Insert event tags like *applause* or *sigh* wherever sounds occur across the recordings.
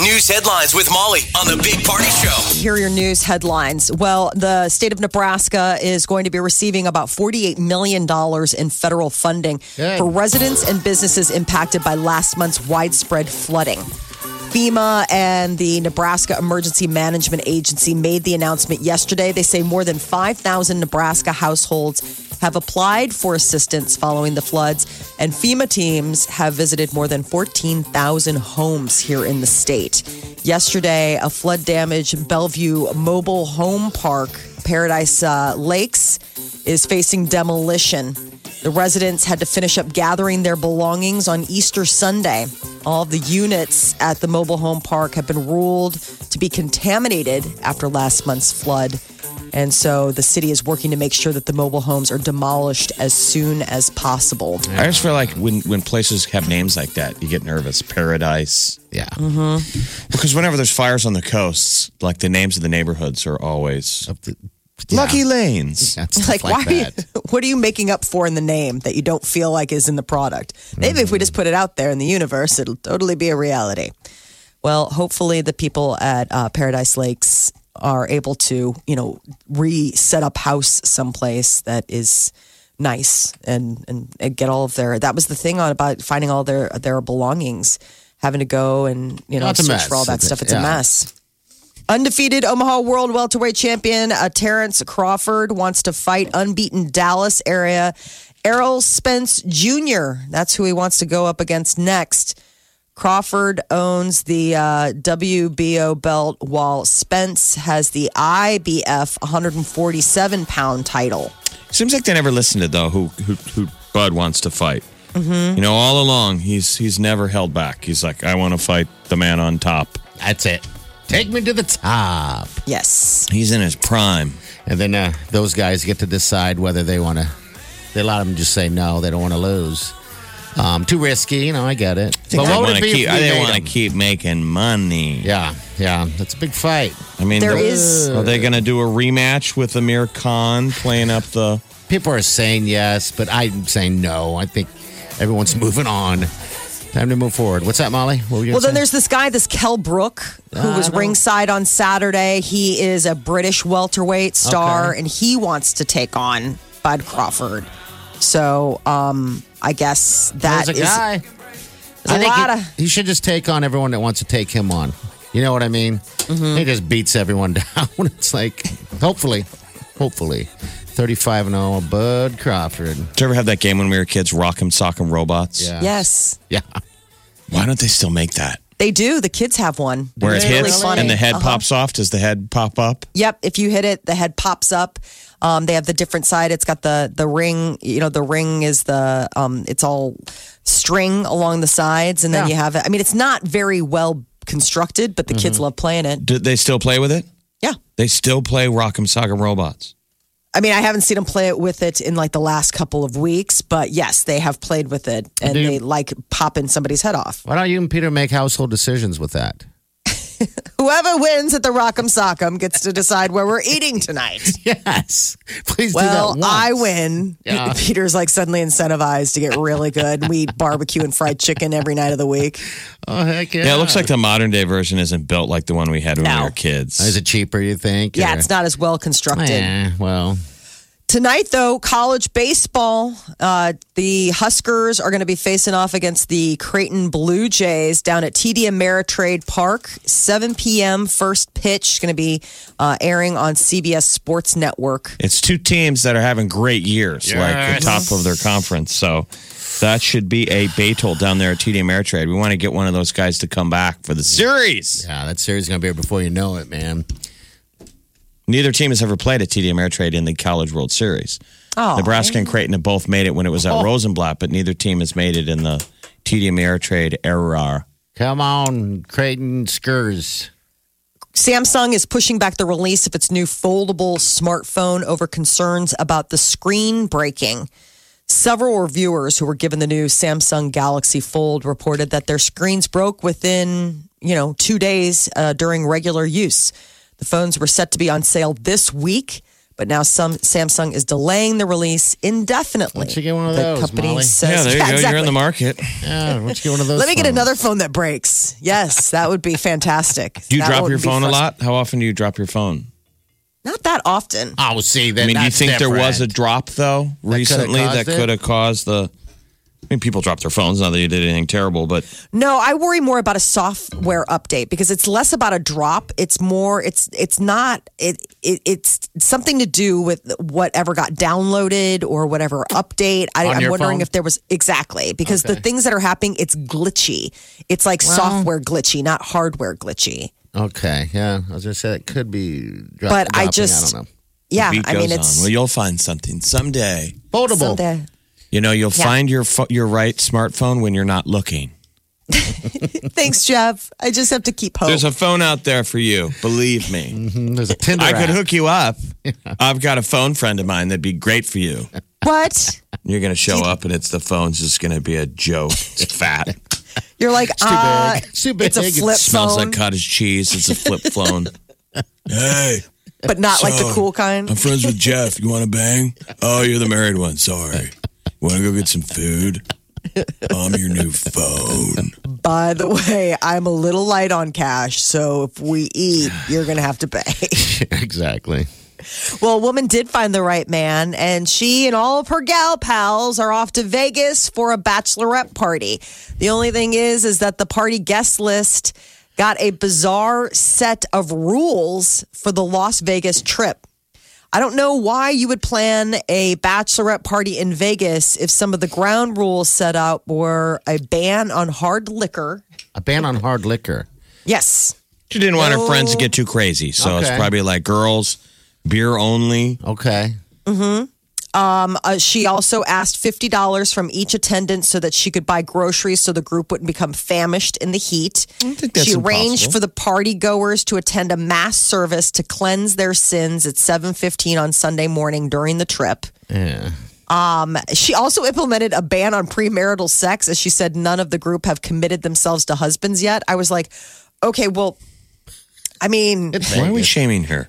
News headlines with Molly on the Big Party Show. Here are your news headlines. Well, the state of Nebraska is going to be receiving about $48 million in federal funding Good. for residents and businesses impacted by last month's widespread flooding. FEMA and the Nebraska Emergency Management Agency made the announcement yesterday. They say more than 5,000 Nebraska households have applied for assistance following the floods, and FEMA teams have visited more than 14,000 homes here in the state. Yesterday, a flood damaged Bellevue Mobile Home Park, Paradise uh, Lakes, is facing demolition. The residents had to finish up gathering their belongings on Easter Sunday. All the units at the mobile home park have been ruled to be contaminated after last month's flood. And so the city is working to make sure that the mobile homes are demolished as soon as possible. I just feel like when, when places have names like that, you get nervous. Paradise. Yeah. Because whenever there's fires on the coasts, like the names of the neighborhoods are always Yeah. Lucky Lanes. Yeah, It's stuff like, why? Are you, *laughs* what are you making up for in the name that you don't feel like is in the product? Maybe if we just put it out there in the universe, it'll totally be a reality. Well, hopefully, the people at uh, Paradise Lakes are able to, you know, re-set up house someplace that is nice and, and and get all of their. That was the thing on about finding all their their belongings, having to go and you know search for all that stuff. It's Yeah. a mess. Undefeated Omaha World Welterweight Champion uh, Terrence Crawford wants to fight unbeaten Dallas area Errol Spence Jr. That's who he wants to go up against next. Crawford owns the uh, WBO belt, while Spence has the IBF 147 pound title. Seems like they never listened to though who who, who Bud wants to fight. Mm-hmm. You know, all along he's he's never held back. He's like, I want to fight the man on top. That's it. Take me to the top. Yes. He's in his prime. And then uh, those guys get to decide whether they want to. They a lot of them just say no, they don't want to lose. Um, too risky, you know. I get it. But what they would want it to be keep. if we They made want to them? keep making money. Yeah, yeah. That's a big fight. I mean, There they're- is- Are they going to do a rematch with Amir Khan playing up the? People are saying yes, but I'm saying no. I think everyone's *laughs* moving on. Time to move forward. What's that, Molly? What were you Well, gonna then say? there's this guy, this Kell Brook, who was ringside on Saturday. He is a British welterweight star, Okay. and he wants to take on Bud Crawford. So, um, I guess that There's is guy. there's a think lot he, of. he should just take on everyone that wants to take him on. You know what I mean? Mm-hmm. He just beats everyone *laughs* down. it's like, hopefully, hopefully, 35 and 0, Bud Crawford. Did you ever have that game when we were kids, Rock'em Sock'em Robots? Yeah. Yes, Yeah. Why don't they still make that? they do. The kids have one. Where it It's really hits funny. and the head Uh-huh. pops off. Does the head pop up? Yep, if you hit it, the head pops up. Um, they have the different side. It's got the the ring. You know, the ring is the um, it's all string along the sides, and then Yeah. you have it. I mean, it's not very well constructed, but the kids Mm-hmm. love playing it. Do they still play with it? Yeah. They still play Rock'em Sock'em Robots. I mean, I haven't seen them play it with it in like the last couple of weeks, but yes, they have played with it and Do you- they like popping somebody's head off. Why don't you and Peter make household decisions with that? *laughs* Whoever wins at the Rock'em Sock'em gets to decide where we're eating tonight. *laughs* Yes. Please Well, do that. I win. Yeah. *laughs* Peter's like suddenly incentivized to get really good. We eat barbecue and fried chicken every night of the week. Oh, heck yeah. Yeah, it looks like the modern day version isn't built like the one we had when we were kids. Is it cheaper, you think? Yeah, or- it's not as well constructed. Eh, well, Tonight, though, college baseball. Uh, the Huskers are going to be facing off against the Creighton Blue Jays down at TD Ameritrade Park. 7 p.m. first pitch going to be uh, airing on CBS Sports Network. It's two teams that are having great years, like Yes. the top of their conference. So that should be a Beethoven down there at TD Ameritrade. We want to get one of those guys to come back for the series. yeah, that series is going to be here before you know it, man. Neither team has ever played at TD Ameritrade in the College World Series. Oh, Nebraska and Creighton have both made it when it was at Oh. Rosenblatt, but neither team has made it in the TD Ameritrade era. Come on, Creighton Skurs. Samsung is pushing back the release of its new foldable smartphone over concerns about the screen breaking. Several reviewers who were given the new Samsung Galaxy Fold reported that their screens broke within, you know, two days uh, during regular use. The phones were set to be on sale this week, but now some Samsung is delaying the release indefinitely. Why don't you get one of the those, company Molly? says, yeah, there you go. You're exactly. in the market. Yeah, why don't you get one of those? Let me get another phone that breaks. Yes, that would be fantastic. Do you That drop your phone a lot? How often do you drop your phone? Not that often. I oh, see, then I mean, do you that's think there was a drop though recently that could have caused the? I mean, people dropped their phones. Not that you did anything terrible, but No, I worry more about a software update because it's less about a drop. It's more. It's it's not. It, it it's something to do with whatever got downloaded or whatever update. I, On I'm your wondering phone? if there was exactly because the Okay. things that are happening, it's glitchy. It's like software glitchy, not hardware glitchy. Okay, yeah, I was gonna say it could be. Dro- But I dropping, just- I don't know. Yeah, the beat I mean goes it's on. Well, you'll find something someday. Foldable. someday- You know, you'll Yeah. find your pho- your right smartphone when you're not looking. *laughs* Thanks, Jeff. I just have to keep hope. There's a phone out there for you. Believe me. *laughs* Mm, There's a Tinder. I could hook you up. *laughs* I've got a phone friend of mine that'd be great for you. what? You're going to show up and it's the phone's just going to be a joke. It's fat. You're like, too uh, big. It's too big. It's a It flip Smells like cottage cheese. It's a flip phone. hey, but not like the cool kind. I'm friends with Jeff. You want to bang? Oh, you're the married one. Sorry. Want to go get some food? I'm your new phone. By the way, I'm a little light on cash, so if we eat, you're going to have to pay. *laughs* exactly. well, a woman did find the right man, and she and all of her gal pals are off to Vegas for a bachelorette party. The only thing is, is that the party guest list got a bizarre set of rules for the Las Vegas trip. I don't know why you would plan a bachelorette party in Vegas if some of the ground rules set out were a ban on hard liquor. A ban on hard liquor. Yes. She didn't want her friends to get too crazy. So it's Okay. probably like girls, beer only. Okay. Mm-hmm. Uh, she also asked $50 from each attendant so that she could buy groceries so the group wouldn't become famished in the heat. think that's she arranged impossible. for the party goers to attend a mass service to cleanse their sins at 7:15 on Sunday morning during the trip. Yeah. She also implemented a ban on premarital sex as she said none of the group have committed themselves to husbands yet. I was like, "Okay, well I mean, Why are we shaming her?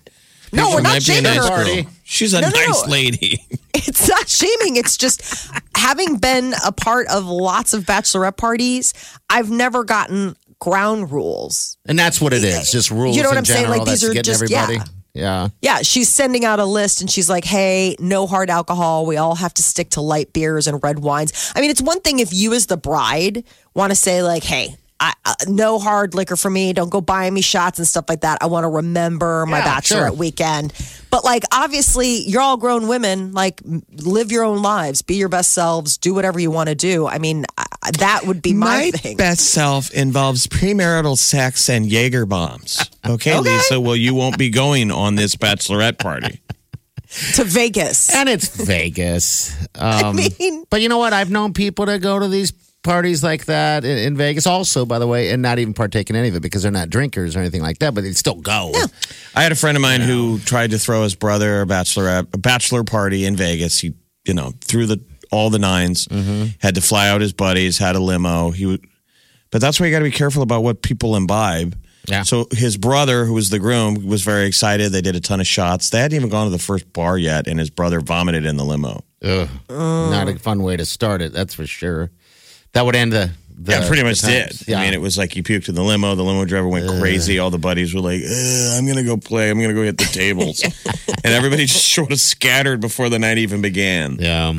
No, She we're not might be a shaming nice her. Party. She's a No, no, no. nice lady. *laughs* it's not shaming. It's just having been a part of lots of bachelorette parties, I've never gotten ground rules. And that's what it eh, is. Just rules. You know what I'm saying? Like, these are getting just- everybody. yeah. Yeah. Yeah, she's sending out a list and she's like, hey, no hard alcohol. We all have to stick to light beers and red wines. I mean, it's one thing if you, as the bride, want to say, like, hey, I, uh, no hard liquor for me. Don't go buying me shots and stuff like that. I want to remember my Yeah, bachelorette sure. weekend. But, like, obviously, you're all grown women. Like, live your own lives, be your best selves, do whatever you want to do. I mean, I, that would be my, thing. best self involves premarital sex and Jaeger bombs. Okay, Lisa. Well, you won't be going on this bachelorette party. to Vegas. And it's Vegas. *laughs* Um, mean- but you know what? I've known people that go to these parties like that in, in Vegas also, by the way, and not even partake in any of it because they're not drinkers or anything like that, but they still go. Yeah. I had a friend of mine who tried to throw his brother a bachelorette a bachelor party in Vegas. He, you know, threw the all the 9s Mm-hmm. Had to fly out his buddies. Had a limo. He, would, but that's why you got to be careful about what people imbibe. Yeah. So his brother, who was the groom, was very excited. They did a ton of shots. They hadn't even gone to the first bar yet, and his brother vomited in the limo. Ugh. Not a fun way to start it, that's for sure. That would end the. the yeah, pretty much the did. Yeah. I mean, it was like he puked in the limo. The limo driver went crazy. All the buddies were like, "Ugh, "I'm gonna go play. I'm gonna go hit the *laughs* tables," and everybody just sort of scattered before the night even began. yeah.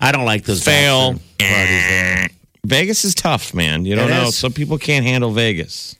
I don't like those Fail. parties. Vegas is tough, man. You don't It know. is. Some people can't handle Vegas.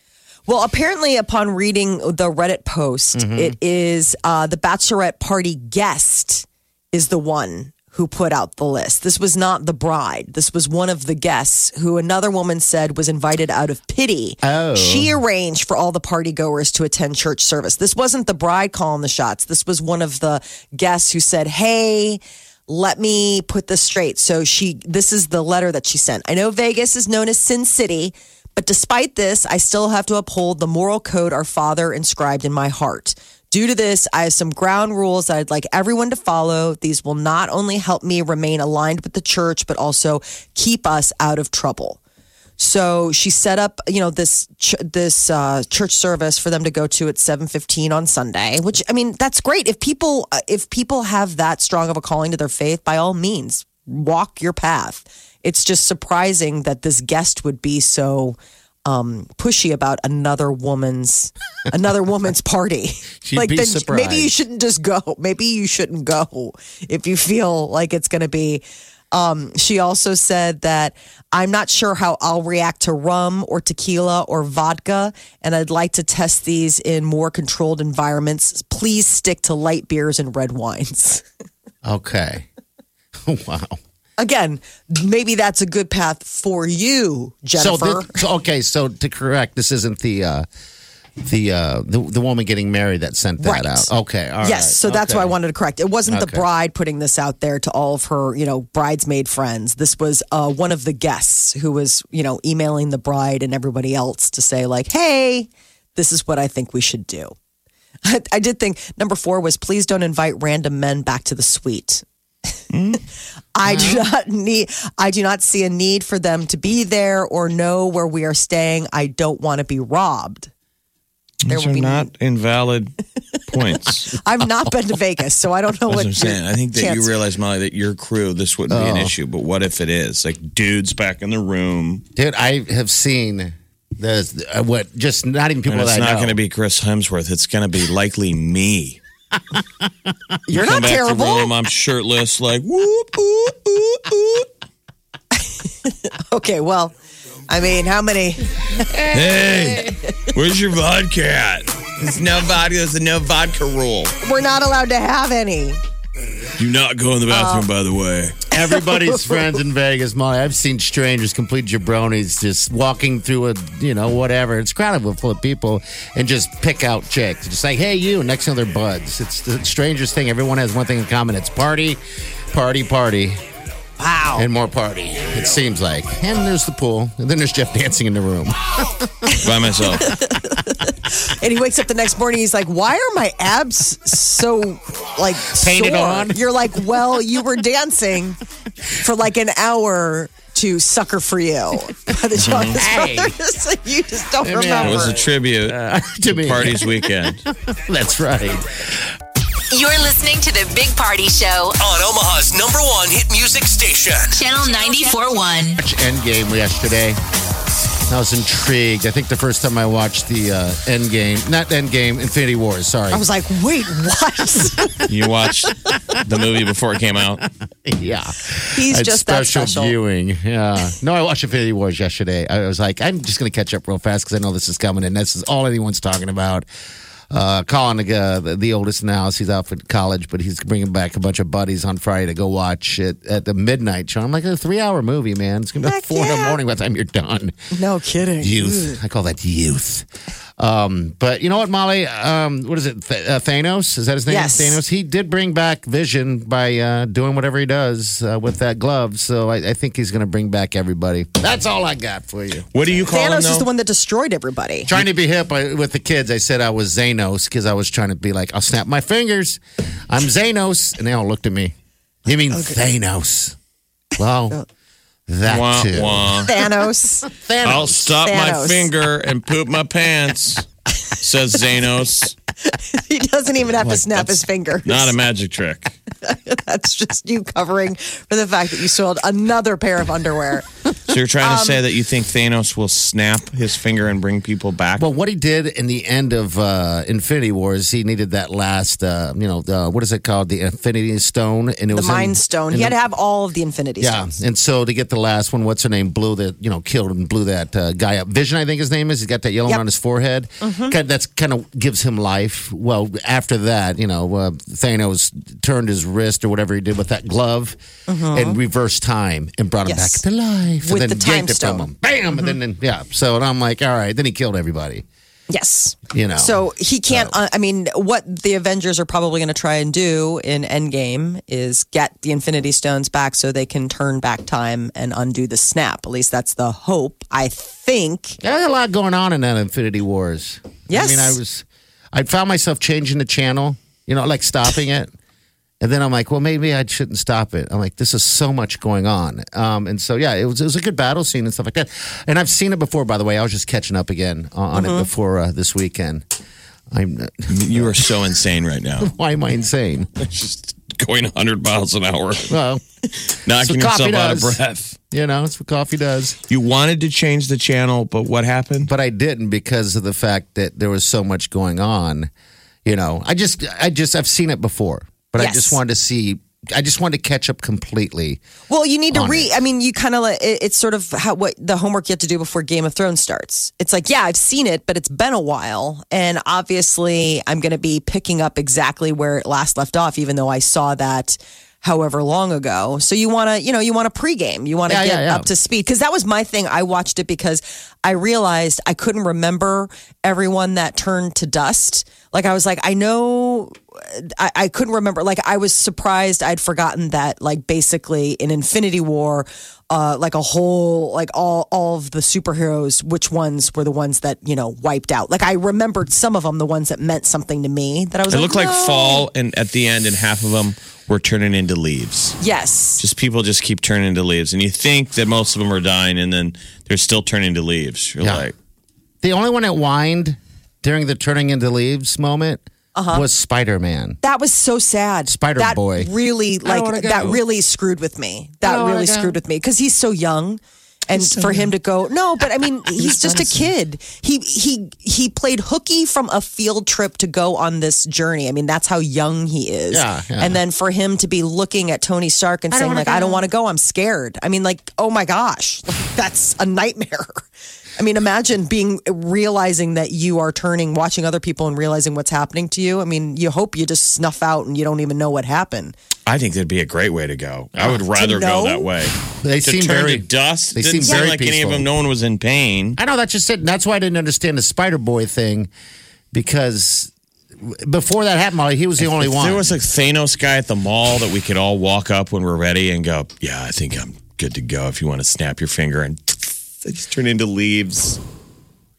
Well, apparently, upon reading the Reddit post, Mm-hmm. it is uh, the bachelorette party guest is the one who put out the list. This was not the bride. This was one of the guests who another woman said was invited out of pity. Oh. She arranged for all the party goers to attend church service. This wasn't the bride calling the shots. This was one of the guests who said, Hey, let me put this straight. So she, this is the letter that she sent. I know Vegas is known as Sin City, But despite this, I still have to uphold the moral code our Father inscribed in my heart. Due to this, I have some ground rules that I'd like everyone to follow. These will not only help me remain aligned with the church, but also keep us out of trouble. So she set up, you know, this ch- this uh, church service for them to go to at seven fifteen on Sunday. Which I mean, that's great. If people uh, if people have that strong of a calling to their faith, by all means, walk your path. It's just surprising that this guest would be so um, pushy about another woman's another *laughs* woman's party. *laughs* She'd be then surprised. maybe you shouldn't just go. Maybe you shouldn't go if you feel like it's going to be. Um, she also said that I'm not sure how I'll react to rum or tequila or vodka, and I'd like to test these in more controlled environments. Please stick to light beers and red wines. *laughs* Okay. wow. Again, maybe that's a good path for you, Jennifer. So, this, so okay, so to correct, this isn't the uh the uh the, the woman getting married that sent that Right. out. Okay, all right. yes, so that's why I wanted to correct. It wasn't the bride putting this out there to all of her, you know, bridesmaid friends. This was uh, one of the guests who was, you know, emailing the bride and everybody else to say like, "Hey, this is what I think we should do." *laughs* I, I did think number four was please don't invite random men back to the suite. *laughs* I do not need. I do not see a need for them to be there or know where we are staying. I don't want to be robbed. There These will are be not invalid *laughs* points. I've not been to Vegas, so I don't know That's what what I'm saying. I think that chance- you realize, Molly, that your crew, this wouldn't be an Oh. issue. But what if it is? Like dudes back in the room. Dude, I have seen the uh, what just not even people And it's that I not know. going to be Chris Hemsworth. It's going to be likely me. *laughs* You're Come not terrible. room, I'm shirtless, like whoop, whoop, whoop, whoop. *laughs* Okay, well, I mean, how many? *laughs* Hey, where's your vodka at? There's no vodka. There's a no vodka rule. We're not allowed to have any. Do not go in the bathroom, oh. by the way. Everybody's *laughs* friends in Vegas, Molly. I've seen strangers, complete jabronis, just walking through a, you know, whatever. It's crowded with full of people and just pick out chicks. Just like, hey, you. Next to they're buds. It's the strangest thing. Everyone has one thing in common. It's party, party, party, Wow. and more party. It seems like. And there's the pool. And then there's Jeff dancing in the room. *laughs* By myself. And he wakes up the next morning. He's like, "Why are my abs so like Painted sore?" on? You're like, "Well, you were dancing for like an hour to sucker for you." *laughs* By the Jonas Hey. Brothers. you just don't mean, remember. It was a tribute *laughs* to me. party's weekend. That's right. You're listening to the Big Party Show, On Omaha's number one hit music station. Channel 94.1. Watch Endgame yesterday. I was intrigued. I think the first time I watched the uh, Endgame, not Endgame, Infinity Wars. Sorry. I was like, "Wait, what?" *laughs* You watched the movie before it came out. *laughs* yeah. He's Had just that special special. viewing. Yeah. No, I watched Infinity Wars yesterday. I was like, I'm just going to catch up real fast because I know this is coming, and this is all anyone's talking about. Uh, Colin, uh, the, the oldest now, he's out for college, but he's bringing back a bunch of buddies on Friday to go watch it at the midnight show. I'm like, a three hour movie, man. It's going to be like four in the morning by the time you're done. No kidding. Youth. I call that youth. Um, but you know what, Molly? Um, what is it? Th- uh, Thanos? Is that his name? Yes. Thanos. He did bring back Vision by uh, doing whatever he does uh, with that glove. So I, I think he's going to bring back everybody. That's all I got for you. What do you call him, Thanos though? is the one that destroyed everybody. Trying to be hip I, with the kids, I said I was Xanos because I was trying to be like, I'll snap my fingers. I'm Xanos. And they all looked at me. You mean Thanos? Well, that Wah, too. wah. Thanos. Thanos. I'll stop my finger and poop my pants, says Zanos. *laughs* he doesn't even have to snap his fingers. Not a *laughs* magic trick. *laughs* That's just you covering for the fact that you sold another pair of underwear. So you're trying to Um, say that you think Thanos will snap his finger and bring people back? Well, what he did in the end of uh, Infinity is he needed that last, uh, you know, uh, what is it called? The Infinity Stone, and it The was in- Mind Stone. in He had to have all of the Infinity Yeah, Stones. Yeah, and so to get the last one, what's her name? Blew that, you know, killed and blew that uh, guy up. Vision, I think his name is. He's got that yellow Yep. on his forehead. Kind that's kind of gives him life. Well, after that, you know, uh, Thanos turned his wrist or whatever he did with that glove and reversed time and brought him Yes. back to life. With and then the time yanked it from stone. him. Bam! And then, yeah. So and I'm like, all right. Then he killed everybody. Yes. You know. So he can't. uh, I mean, what the Avengers are probably going to try and do in Endgame is get the Infinity Stones back so they can turn back time and undo the snap. At least that's the hope. I think. There's a lot going on in that Infinity Wars. Yes. I mean, I was, I found myself changing the channel, you know, like stopping it. And then I'm like, well, maybe I shouldn't stop it. I'm like, this is so much going on. Um, and so, yeah, it was, it was a good battle scene and stuff like that. And I've seen it before, by the way. I was just catching up again on Mm-hmm. it before uh, this weekend. I'm, You are so insane right now. *laughs* why am I insane? Just going 100 miles an hour, Well, knocking what coffee yourself out of breath. you know, it's what coffee does. You wanted to change the channel, but what happened? but I didn't because of the fact that there was so much going on. You know, I just, I just, I've seen it before, but I just wanted to see. I just wanted to catch up completely. Well, you need to read. I mean, you kind of like it, it's sort of how what the homework you have to do before Game of Thrones starts. It's like, yeah, I've seen it, but it's been a while, and obviously, I'm going to be picking up exactly where it last left off, even though I saw that however long ago. So you want to, you know, you want to pregame, you want to Yeah, get yeah, yeah. up to speed because that was my thing. I watched it because I realized I couldn't remember everyone that turned to dust. Like I was like, I know I, I couldn't remember. Like I was surprised I'd forgotten that. Like basically in Infinity War, uh, like a whole like all all of the superheroes, which ones were the ones that you know wiped out. Like I remembered some of them, the ones that meant something to me. That I was. It like, looked like fall, and at the end, and half of them were turning into leaves. Yes. Just people just keep turning into leaves, and you think that most of them are dying, and then they're still turning to leaves. You're Yeah. like, The only one that whined during the turning into leaves moment Uh-huh. was Spider Man. That was so sad. Spider that Boy. Really, I don't wanna like that really screwed with me. That really screwed with me because he's so young. And for him to go, no, but I mean, *laughs* he's just a kid. He he he played hooky from a field trip to go on this journey. I mean, that's how young he is. Yeah, yeah. And then for him to be looking at Tony Stark and I saying wanna like, "I don't want to go. I'm scared." I mean, like, oh my gosh, *laughs* that's a nightmare. I mean, imagine being realizing that you are turning, watching other people, and realizing what's happening to you. I mean, you hope you just snuff out and you don't even know what happened. I think that'd be a great way to go. I would rather go know? that way. They to seem turn very. to dust. they didn't seem seem very like any of peaceful. them. No one was in pain. I know that's just it. That's why I didn't understand the Spider Boy thing because before that happened, Molly, he was the only If one. There was a Thanos guy at the mall that we could all walk up when we're ready and go, "Yeah, I think I'm good to go." If you want to snap your finger and they just turn into leaves.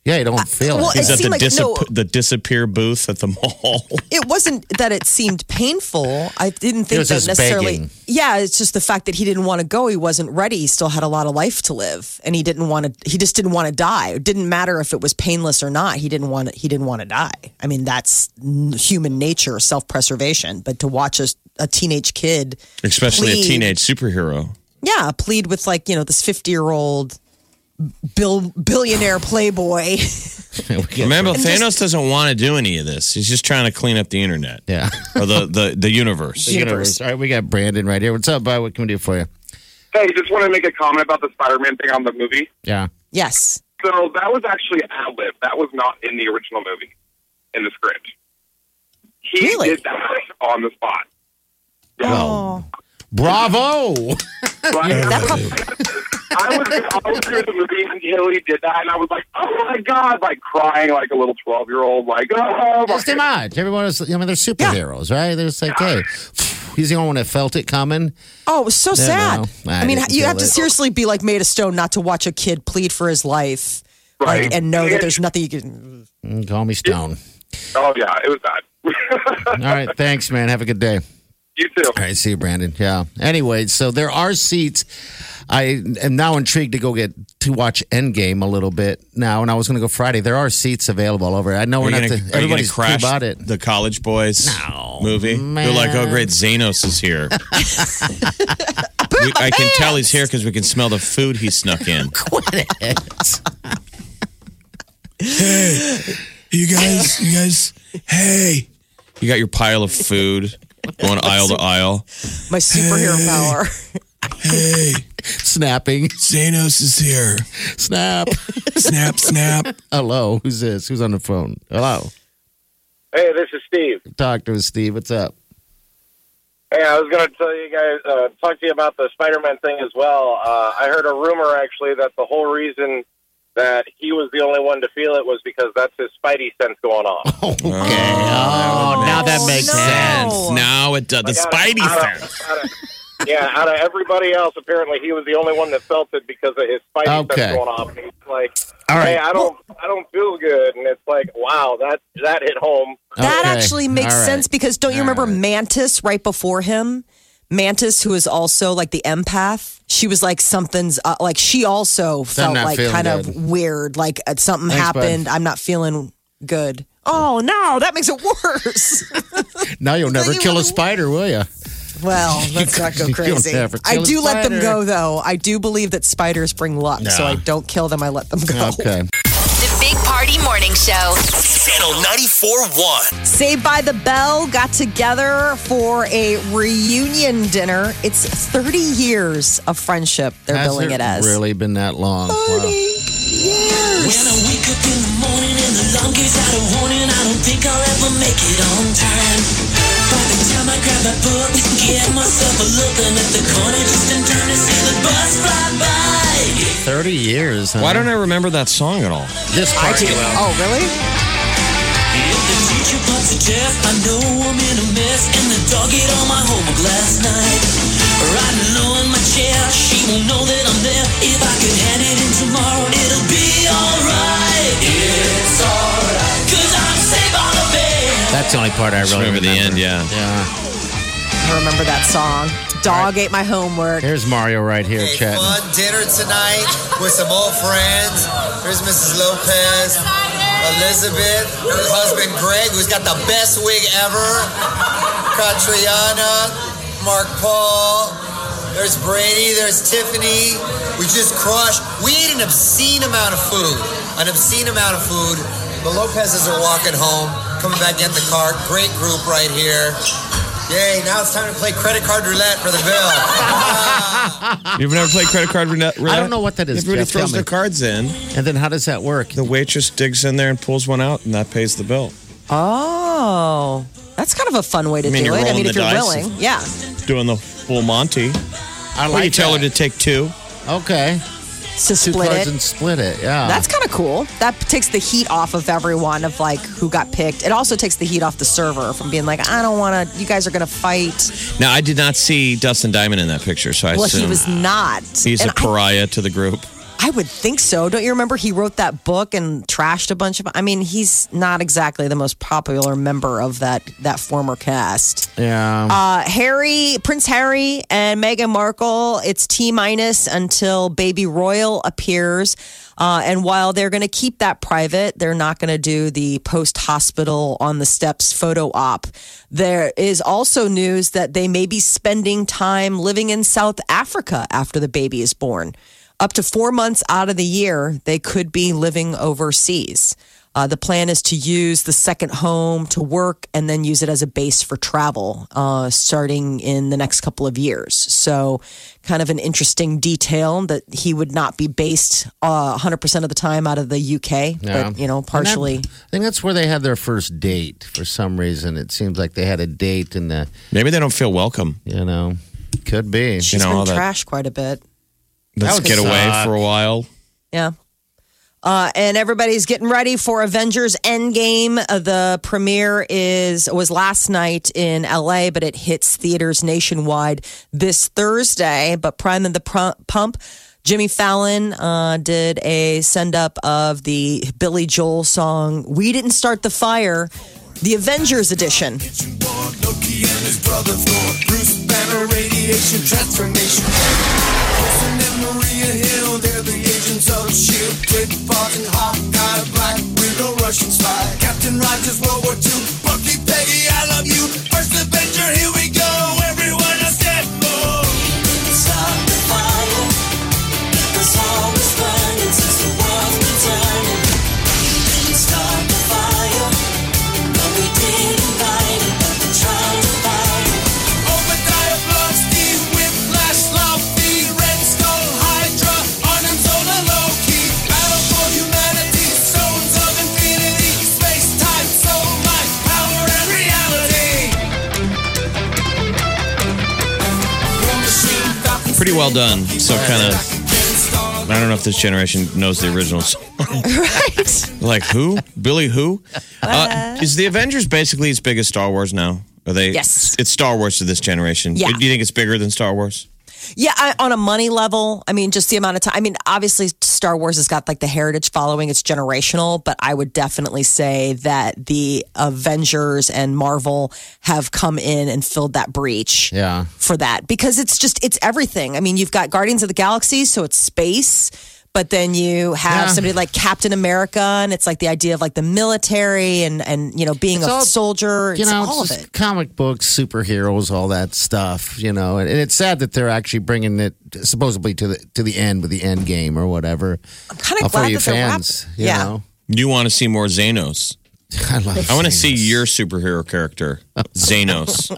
yeah, you don't uh, feel well, it. Is It that the, like- dis- no. the disappear booth at the mall? *laughs* It wasn't that it seemed painful. I didn't think was that just necessarily. begging. Yeah, it's just the fact that he didn't want to go. He wasn't ready. He still had a lot of life to live, and he didn't want to. He just didn't want to die. It didn't matter if it was painless or not. He didn't want. To, he didn't want to die. I mean, that's human nature, self preservation. But to watch a, a teenage kid, Especially plead- a teenage superhero. yeah, plead with like you know this fifty year old. Bill, billionaire playboy. *laughs* Remember, And Thanos just- doesn't want to do any of this. He's just trying to clean up the internet yeah. or the, the, the universe. Universe. All right, we got Brandon right here. What's up, bud? What can we do for you? Hey, just want to make a comment about the Spider-Man thing on the movie. Yeah. yes. So that was actually ad lib. That was not in the original movie, in the script. He Really? did that on the spot. Oh. Bravo. Right? *laughs* I was I was through the movie until he did that, and I was like, "Oh my god!" Like crying like a little twelve year old, like, "Oh my Just too much. Everyone is, I mean, they're superheroes, right? They're just like, hey, *sighs* he's the only one that felt it coming. Oh, it was so sad. no, I I, mean, you feel have to seriously be like made of stone not to watch a kid plead for his life, like, Right. and know that there's nothing you can. Mm, Call me Stone. Oh yeah, it was bad. *laughs* All right. Thanks, man. Have a good day. You too. All right. See you, Brandon. Yeah. Anyway, so there are seats. I am now intrigued to go get to watch Endgame a little bit now, and I was going to go Friday. There are seats available over. I know Are we're not. gonna, the, are you everybody's crash about it. the College Boys No, movie? They're like, oh, great, Xanos is here. *laughs* We- I can tell he's here because we can smell the food he snuck in. *laughs* Quit it. Hey, you guys, you guys, hey. You got your pile of food going aisle to aisle. My superhero power. Hey, *laughs* Snapping. Xanos is here. Snap. *laughs* Snap, snap. Hello. Who's this? Who's on the phone? Hello. Hey, this is Steve. Talk to us, Steve. What's up? Hey, I was going to tell you guys, uh, talk to you about the Spider-Man thing as well. Uh, I heard a rumor actually that the whole reason that he was the only one to feel it was because that's his spidey sense going on. *laughs* Okay. Oh, oh now that makes no. sense. Sense. Now it does. The Like, out of- Spidey out of- sense. out of- yeah, out of everybody else, apparently he was the only one that felt it because of his spidey Okay. sense going off. And he's like, All right. "Hey, I don't, I don't feel good," and it's like, "Wow, that that hit home." That Okay. actually makes All right. sense because don't you All remember right. Mantis right before him? Mantis, who is also like the empath, she was like something's uh, like she also felt like kind good. of weird, like uh, something Thanks, bud. happened. I'm not feeling good. Oh no, that makes it worse. *laughs* Now you'll never you kill a spider, will you? well, *laughs* let's not go crazy. I do let them go though. I do believe that spiders bring luck, so I don't kill them. I let them go. Okay. *laughs* The Big Party Morning Show. Channel 94.1. Saved by the Bell got together for a reunion dinner. It's 30 years of friendship, they're Has billing it it as. really been that long? 30 Wow. years. When I wake up in the morning and the alarm goes out of warning, I don't think I'll ever make it on time. By the time I grab my book, get myself a looking at the corner just in time to see the bus fly by. 30 years. Huh? Why don't I remember that song at all? this part? Oh, really? If the teacher pops a test, I know I'm in a mess, and the dog ate all my homework last night. Riding low in my chair, she won't know that I'm there. If I could hand it in tomorrow, it'll be alright. It's alright. Cause I'm safe on the bed. That's the only part I really remember the end, yeah. Yeah. I remember that song. Dog ate my homework. Here's Mario right here, A chatting. fun dinner tonight with some old friends. Here's Mrs. Lopez, Elizabeth, her husband Greg, who's got the best wig ever, Catriana, Mark Paul. There's Brady, there's Tiffani. We just crushed. We ate an obscene amount of food. An obscene amount of food. The Lopez's are walking home, coming back in the car. Great group right here. Yay, now it's time to play credit card roulette for the bill. *laughs* You've never played credit card roulette? I don't know what that is, Everybody Jeff, throws tell me. their cards in. And then how does that work? The waitress digs in there and pulls one out, and that pays the bill. Oh, that's kind of a fun way to I mean, do it. I mean, if you're willing. Yeah. Doing the full Monty. I Or you tell her to take two. Okay. To Two split cards it. and split it. Yeah. That's kind of cool. That takes the heat off of everyone of like who got picked. It also takes the heat off the server from being like, I don't want to. You guys are going to fight. Now, I did not see Dustin Diamond in that picture, so I well, assume he was not. he's And a pariah to the group. I, would think so. Don't you remember he wrote that book and trashed a bunch of? I mean, he's not exactly the most popular member of that that former cast. yeah. Uh, Harry, Prince Harry, and Meghan Markle. It's T minus until Baby Royal appears. Uh, and while they're going to keep that private, they're not going to do the post hospital on the steps photo op. There is also news that they may be spending time living in South Africa after the baby is born. Up to four months out of the year, they could be living overseas. Uh, the plan is to use the second home to work and then use it as a base for travel uh, starting in the next couple of years. So, kind of an interesting detail that he would not be based uh, 100% of the time out of the UK, Yeah. but, you know, And that- partially. I think that's where they had their first date for some reason. It seems like they had a date in the, Maybe they don't feel welcome. you know, could be. She's know, been all that- trashed quite a bit. Let's would get away for a while. Yeah. Uh, and everybody's getting ready for Avengers Endgame. Uh, the premiere is was last night in LA, but it hits theaters nationwide this Thursday. But Prime and the Pump, Jimmy Fallon uh, did a send up of the Billy Joel song "We Didn't Start the Fire," the Avengers edition. Agents of S.H.I.E.L.D. Kid Barton, Hawkeye, Black Widow, Russian spy. Captain Rogers, World War II. Bucky, Peggy, I love you. First Avenger, here we Pretty well done. So kind of, I don't know if this generation knows the originals. *laughs* right? Like who? Billy who? Uh, is the Avengers basically as big as Star Wars now? Are they? Yes. It's Star Wars to this generation. Yeah. Do you think it's bigger than Star Wars? Yeah, I, on a money level, I mean, just the amount of time. I mean, obviously, Star Wars has got like the heritage following; it's generational. But I would definitely say that the Avengers and Marvel have come in and filled that breach. Yeah. for that because it's just it's everything. I mean, you've got Guardians of the Galaxy, so it's space. But then you have Yeah. somebody like Captain America, and it's like the idea of like the military and and you know being It's a all- soldier. It's you know, all it's of just it. comic books, superheroes, all that stuff. You know, and, and it's sad that they're actually bringing it supposedly to the to the end with the end game or whatever. I'm kind of for glad you that they're fans, wrapped. you yeah. know. You want to see more Xanos? I love. I want to see your superhero character, Xanos.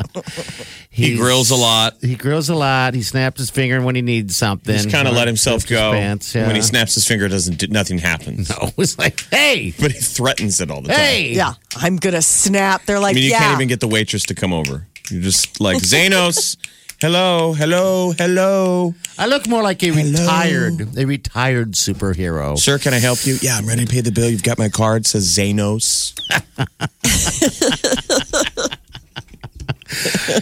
he He's- grills a lot. He grills a lot. He snaps his finger when he needs something. He's kind of let himself Snaps his go. pants, yeah. When he snaps his finger, doesn't do, nothing happens. *laughs* No, it's like, hey, But he threatens it all the time. hey, Yeah, I'm gonna snap. They're I like, mean, you yeah. can't even get the waitress to come over. You're just like Xanos. Hello, hello, hello. I look more like a retired, a retired superhero. Sir, can I help you? Yeah, I'm ready to pay the bill. You've got my card. It says Zanos.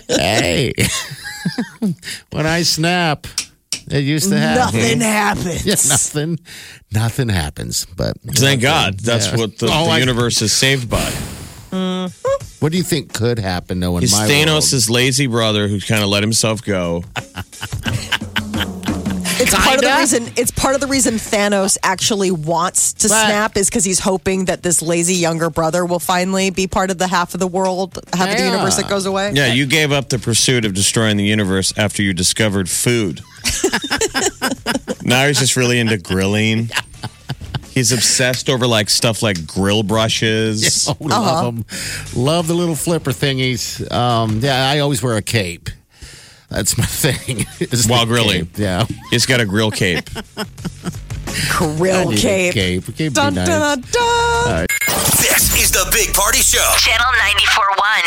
hey, *laughs* when I snap, it used to happen. Nothing happens. Yeah, nothing, nothing happens. But Thank God. That's Yeah. what the, Oh, the I- universe is saved by. Mm-hmm. What do you think could happen? though in He's my Thanos' lazy brother who kind of let himself go. It's part of the reason. It's part of the reason Thanos actually wants to But- snap is because he's hoping that this lazy younger brother will finally be part of the half of the world, half of the Yeah. universe that goes away. Yeah, you gave up the pursuit of destroying the universe after you discovered food. *laughs* now he's just really into grilling. He's obsessed over like stuff like grill brushes. *laughs* Oh, love them. Love the little flipper thingies. Um, yeah, I always wear a cape. That's my *laughs* thing. is While the grilling. cape. Yeah. He's got a grill cape. *laughs* Grill I need a cape. cape. A cape would be Dun, nice. dun, dun. This is the Big Party Show. Channel 94.1.